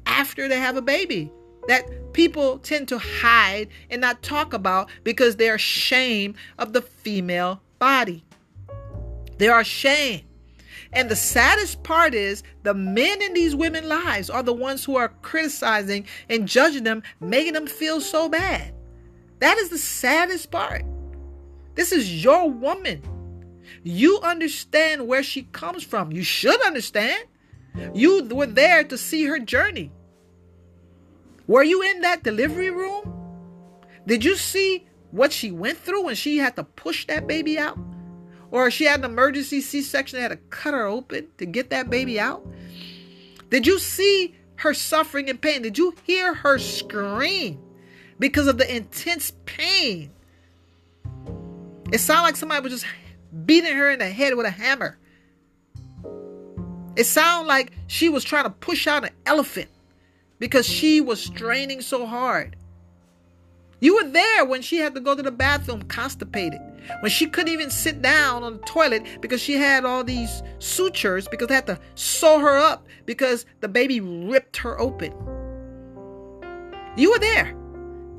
after they have a baby. That people tend to hide and not talk about because they're ashamed of the female body. They are ashamed. And the saddest part is the men in these women's lives are the ones who are criticizing and judging them, making them feel so bad. That is the saddest part. This is your woman. You understand where she comes from. You should understand. You were there to see her journey. Were you in that delivery room? Did you see what she went through when she had to push that baby out? Or she had an emergency C section, they had to cut her open to get that baby out? Did you see her suffering and pain? Did you hear her scream because of the intense pain? It sounded like somebody was just beating her in the head with a hammer. It sounded like she was trying to push out an elephant because she was straining so hard. You were there when she had to go to the bathroom constipated, when she couldn't even sit down on the toilet because she had all these sutures because they had to sew her up because the baby ripped her open. You were there.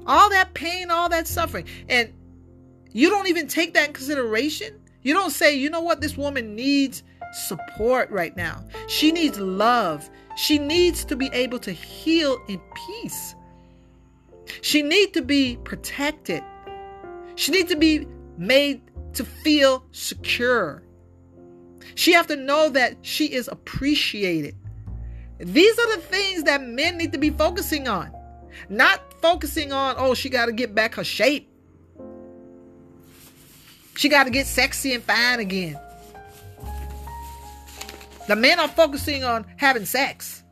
All that pain, all that suffering. And you don't even take that in consideration. You don't say, you know what, this woman needs support right now. She needs love. She needs to be able to heal in peace. She needs to be protected. She needs to be made to feel secure. She have to know that she is appreciated. These are the things that men need to be focusing on. Not focusing on, oh, she got to get back her shape. She got to get sexy and fine again. The men are focusing on having sex.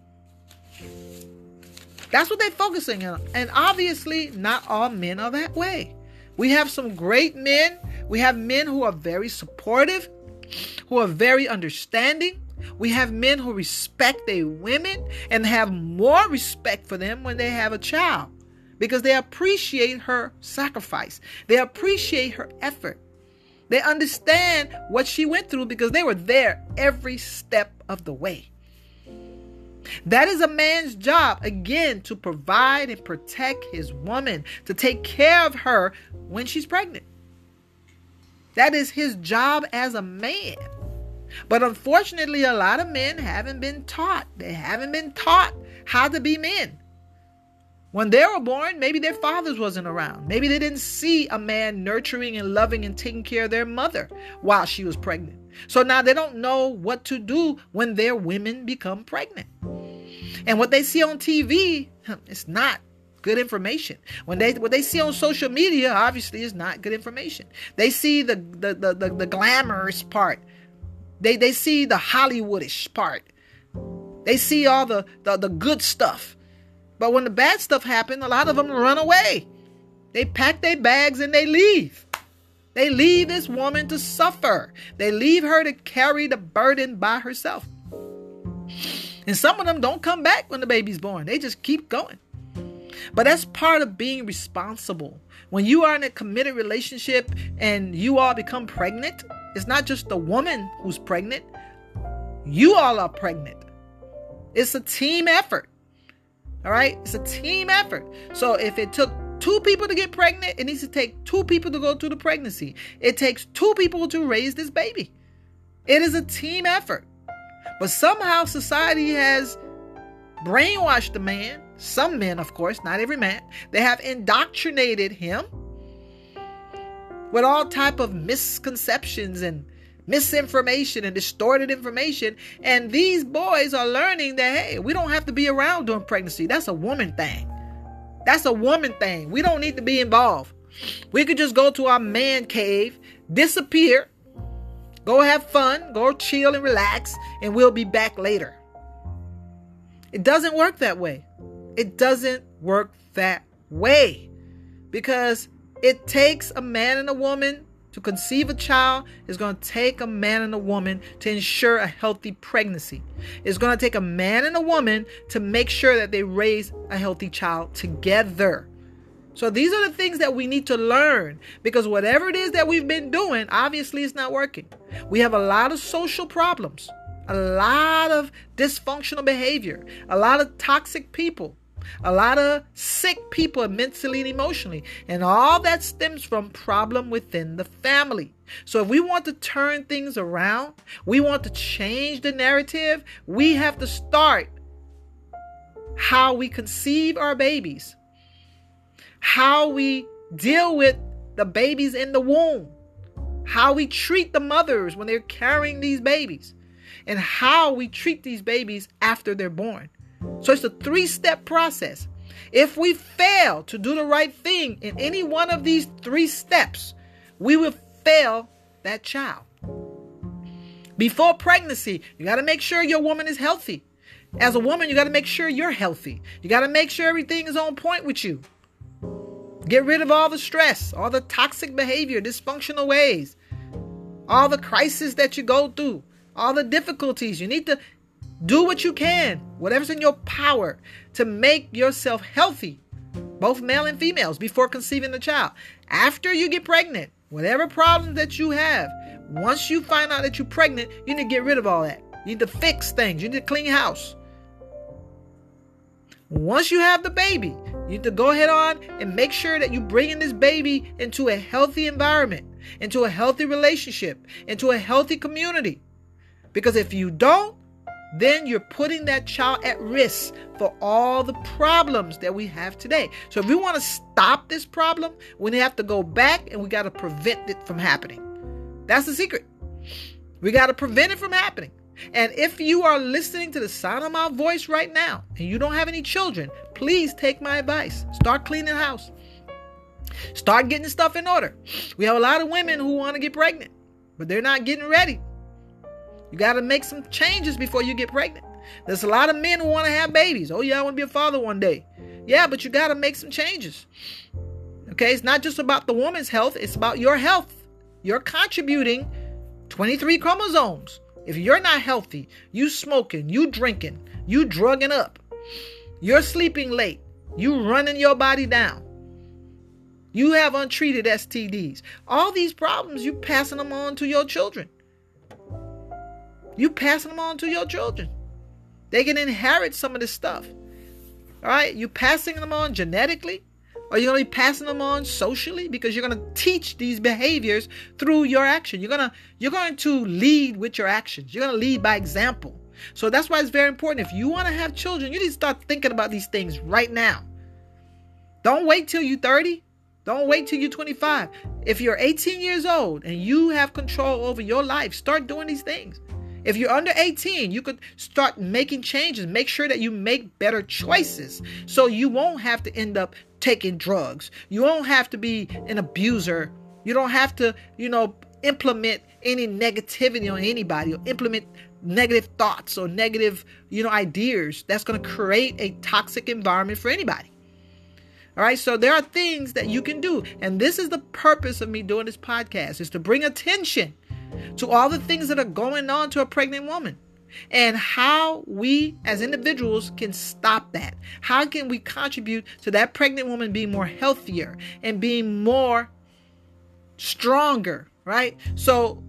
That's what they're focusing on. And obviously, not all men are that way. We have some great men. We have men who are very supportive, who are very understanding. We have men who respect their women and have more respect for them when they have a child because they appreciate her sacrifice, they appreciate her effort. They understand what she went through because they were there every step of the way. That is a man's job, again, to provide and protect his woman, to take care of her when she's pregnant. That is his job as a man. But unfortunately, a lot of men haven't been taught. They haven't been taught how to be men. When they were born, maybe their fathers wasn't around. Maybe they didn't see a man nurturing and loving and taking care of their mother while she was pregnant. So now they don't know what to do when their women become pregnant. And what they see on TV, it's not good information. When they what they see on social media, obviously is not good information. They see the the the, the, the glamorous part. They they see the Hollywoodish part. They see all the, the, the good stuff. But when the bad stuff happened, a lot of them run away. They pack their bags and they leave. They leave this woman to suffer. They leave her to carry the burden by herself. And some of them don't come back when the baby's born. They just keep going. But that's part of being responsible. When you are in a committed relationship and you all become pregnant, it's not just the woman who's pregnant, you all are pregnant. It's a team effort. All right? It's a team effort. So if it took two people to get pregnant, it needs to take two people to go through the pregnancy. It takes two people to raise this baby. It is a team effort. But somehow society has brainwashed the man, some men, of course, not every man. They have indoctrinated him with all type of misconceptions and misinformation and distorted information. And these boys are learning that, hey, we don't have to be around during pregnancy. That's a woman thing. That's a woman thing. We don't need to be involved. We could just go to our man cave, disappear, go have fun, go chill and relax, and we'll be back later. It doesn't work that way. It doesn't work that way because it takes a man and a woman to conceive a child is going to take a man and a woman to ensure a healthy pregnancy. It's going to take a man and a woman to make sure that they raise a healthy child together. So these are the things that we need to learn because whatever it is that we've been doing, obviously it's not working. We have a lot of social problems, a lot of dysfunctional behavior, a lot of toxic people. A lot of sick people mentally and emotionally. And all that stems from problem within the family. So if we want to turn things around, we want to change the narrative, we have to start how we conceive our babies, how we deal with the babies in the womb, how we treat the mothers when they're carrying these babies, and how we treat these babies after they're born. So it's a three step process. If we fail to do the right thing in any one of these three steps, we will fail that child. Before pregnancy, you got to make sure your woman is healthy. As a woman, you got to make sure you're healthy. You got to make sure everything is on point with you. Get rid of all the stress, all the toxic behavior, dysfunctional ways, all the crisis that you go through, all the difficulties. You need to do what you can, whatever's in your power, to make yourself healthy, both male and females, before conceiving the child. After you get pregnant, whatever problems that you have, once you find out that you're pregnant, you need to get rid of all that. You need to fix things. You need to clean house. Once you have the baby, you need to go ahead on and make sure that you bringing this baby into a healthy environment, into a healthy relationship, into a healthy community. Because if you don't, then you're putting that child at risk for all the problems that we have today. So if we want to stop this problem, we have to go back and we got to prevent it from happening. That's the secret. We got to prevent it from happening. And if you are listening to the sound of my voice right now and you don't have any children, please take my advice. Start cleaning house. Start getting stuff in order. We have a lot of women who want to get pregnant, but they're not getting ready. You got to make some changes before you get pregnant. There's a lot of men who want to have babies. Oh, yeah, I want to be a father one day. Yeah, but you got to make some changes. Okay, it's not just about the woman's health, it's about your health. You're contributing 23 chromosomes. If you're not healthy, you smoking, you drinking, you drugging up, you're sleeping late, you running your body down, you have untreated STDs. All these problems, you passing them on to your children. You passing them on to your children. They can inherit some of this stuff. All right, you passing them on genetically. Are you going to be passing them on socially because you're going to teach these behaviors through your action. You're going to you're going to lead with your actions. You're going to lead by example. So that's why it's very important if you want to have children, you need to start thinking about these things right now. Don't wait till you're 30. Don't wait till you're 25. If you're 18 years old and you have control over your life, start doing these things. If you're under 18, you could start making changes. Make sure that you make better choices so you won't have to end up taking drugs. You won't have to be an abuser. You don't have to, you know, implement any negativity on anybody or implement negative thoughts or negative, you know, ideas that's going to create a toxic environment for anybody. All right, so there are things that you can do. And this is the purpose of me doing this podcast is to bring attention to all the things that are going on to a pregnant woman and how we as individuals can stop that. How can we contribute to that pregnant woman being more healthier and being more stronger, right? So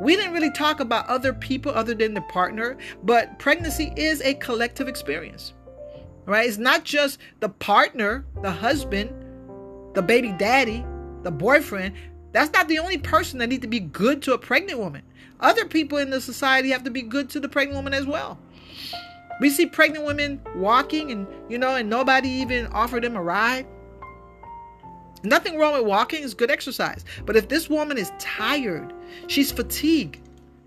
we didn't really talk about other people other than the partner, but pregnancy is a collective experience. Right? It's not just the partner, the husband, the baby daddy, the boyfriend. That's not the only person that need to be good to a pregnant woman. Other people in the society have to be good to the pregnant woman as well. We see pregnant women walking and you know, and nobody even offered them a ride. Nothing wrong with walking, it's good exercise. But if this woman is tired, she's fatigued,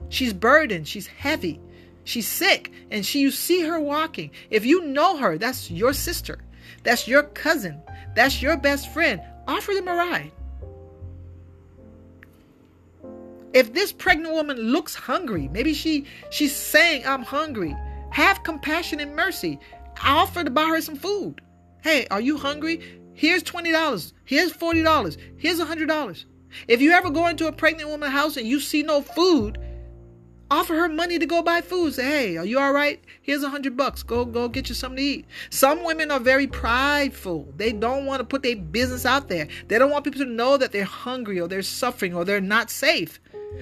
she's burdened, she's heavy, she's sick, and she you see her walking. If you know her, that's your sister, that's your cousin, that's your best friend, offer them a ride. If this pregnant woman looks hungry, maybe she she's saying I'm hungry. Have compassion and mercy. Offer to buy her some food. Hey, are you hungry? Here's $20. Here's $40. Here's $100. If you ever go into a pregnant woman's house and you see no food, offer her money to go buy food. Say, hey, are you all right? Here's a hundred bucks. Go, go get you something to eat. Some women are very prideful. They don't want to put their business out there. They don't want people to know that they're hungry or they're suffering or they're not safe.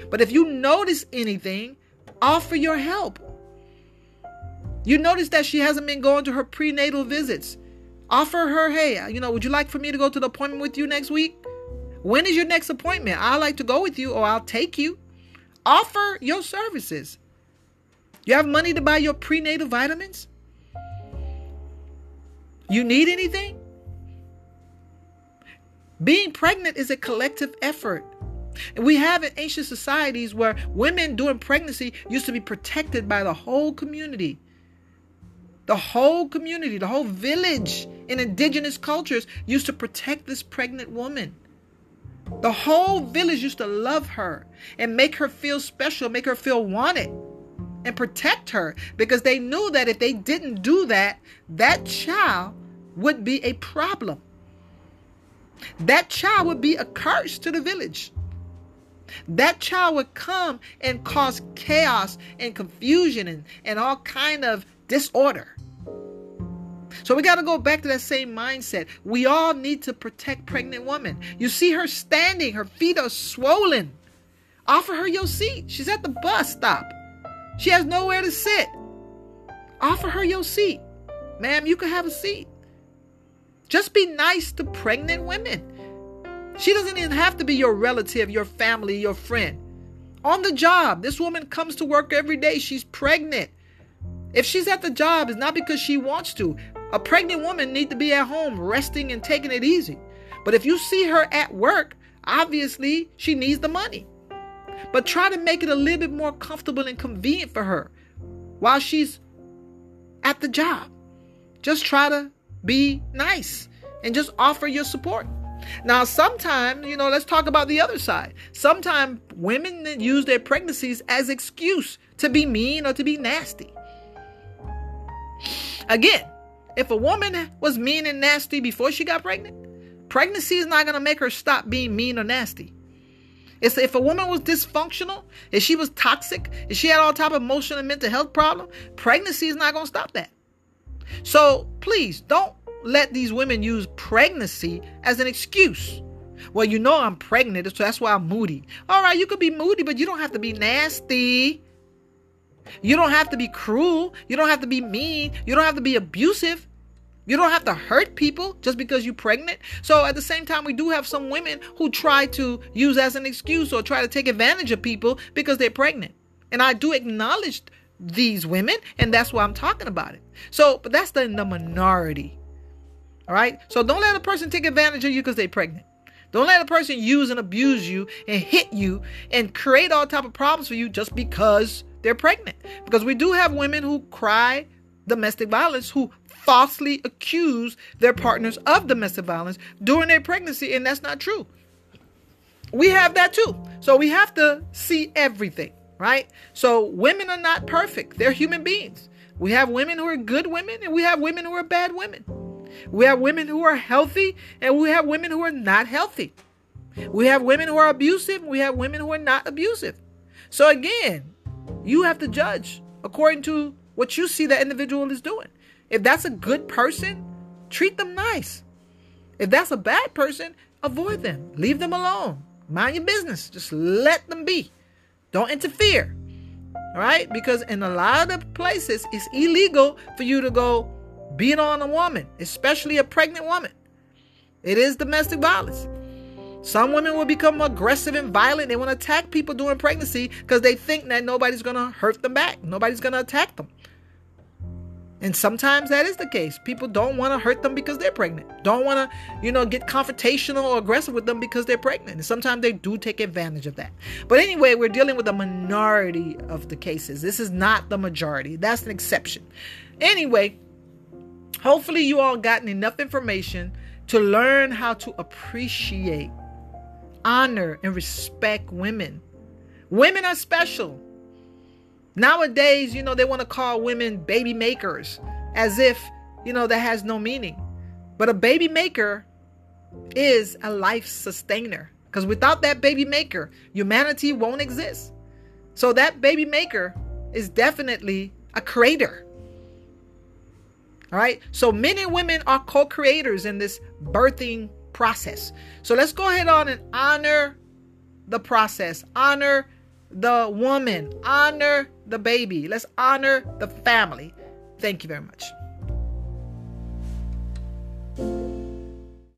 But if you notice anything, offer your help. You notice that she hasn't been going to her prenatal visits. Offer her, hey, you know, would you like for me to go to the appointment with you next week? When is your next appointment? I like to go with you or I'll take you. Offer your services. You have money to buy your prenatal vitamins? You need anything? Being pregnant is a collective effort. We have in ancient societies where women during pregnancy used to be protected by the whole community. The whole community, the whole village in indigenous cultures used to protect this pregnant woman. The whole village used to love her and make her feel special, make her feel wanted, and protect her because they knew that if they didn't do that, that child would be a problem. That child would be a curse to the village. That child would come and cause chaos and confusion and, and all kind of disorder. So we got to go back to that same mindset. We all need to protect pregnant women. You see her standing, her feet are swollen. Offer her your seat. She's at the bus stop. She has nowhere to sit. Offer her your seat. Ma'am, you can have a seat. Just be nice to pregnant women. She doesn't even have to be your relative, your family, your friend. On the job, this woman comes to work every day. She's pregnant. If she's at the job, it's not because she wants to. A pregnant woman needs to be at home resting and taking it easy. But if you see her at work, obviously she needs the money. But try to make it a little bit more comfortable and convenient for her while she's at the job. Just try to be nice and just offer your support. Now, sometimes, you know, let's talk about the other side. Sometimes women use their pregnancies as excuse to be mean or to be nasty. Again, if a woman was mean and nasty before she got pregnant, pregnancy is not going to make her stop being mean or nasty. It's if a woman was dysfunctional, if she was toxic, if she had all type of emotional and mental health problem, pregnancy is not going to stop that. So please don't let these women use pregnancy as an excuse. Well, you know I'm pregnant, so that's why I'm moody. All right, you could be moody, but you don't have to be nasty. You don't have to be cruel. You don't have to be mean. You don't have to be abusive. You don't have to hurt people just because you're pregnant. So at the same time, we do have some women who try to use as an excuse or try to take advantage of people because they're pregnant. And I do acknowledge these women, and that's why I'm talking about it. So, but that's the, the minority. All right. So don't let a person take advantage of you because they're pregnant. Don't let a person use and abuse you and hit you and create all type of problems for you just because they're pregnant. Because we do have women who cry domestic violence who falsely accuse their partners of domestic violence during their pregnancy, and that's not true. We have that too. So we have to see everything, right? So women are not perfect, they're human beings. We have women who are good women, and we have women who are bad women. We have women who are healthy and we have women who are not healthy. We have women who are abusive, and we have women who are not abusive. So again, you have to judge according to what you see that individual is doing. If that's a good person, treat them nice. If that's a bad person, avoid them. Leave them alone. Mind your business. Just let them be. Don't interfere. All right? Because in a lot of places, it's illegal for you to go beat on a woman, especially a pregnant woman. It is domestic violence. Some women will become aggressive and violent. They want to attack people during pregnancy because they think that nobody's going to hurt them back. Nobody's going to attack them. And sometimes that is the case. People don't want to hurt them because they're pregnant. Don't want to, you know, get confrontational or aggressive with them because they're pregnant. And sometimes they do take advantage of that. But anyway, we're dealing with a minority of the cases. This is not the majority. That's an exception. Anyway, Hopefully, you all gotten enough information to learn how to appreciate, honor, and respect women. Women are special. Nowadays, you know, they want to call women baby makers as if, you know, that has no meaning. But a baby maker is a life sustainer because without that baby maker, humanity won't exist. So that baby maker is definitely a creator. All right. So men and women are co creators in this birthing process. So let's go ahead on and honor the process, honor the woman, honor the baby. Let's honor the family. Thank you very much.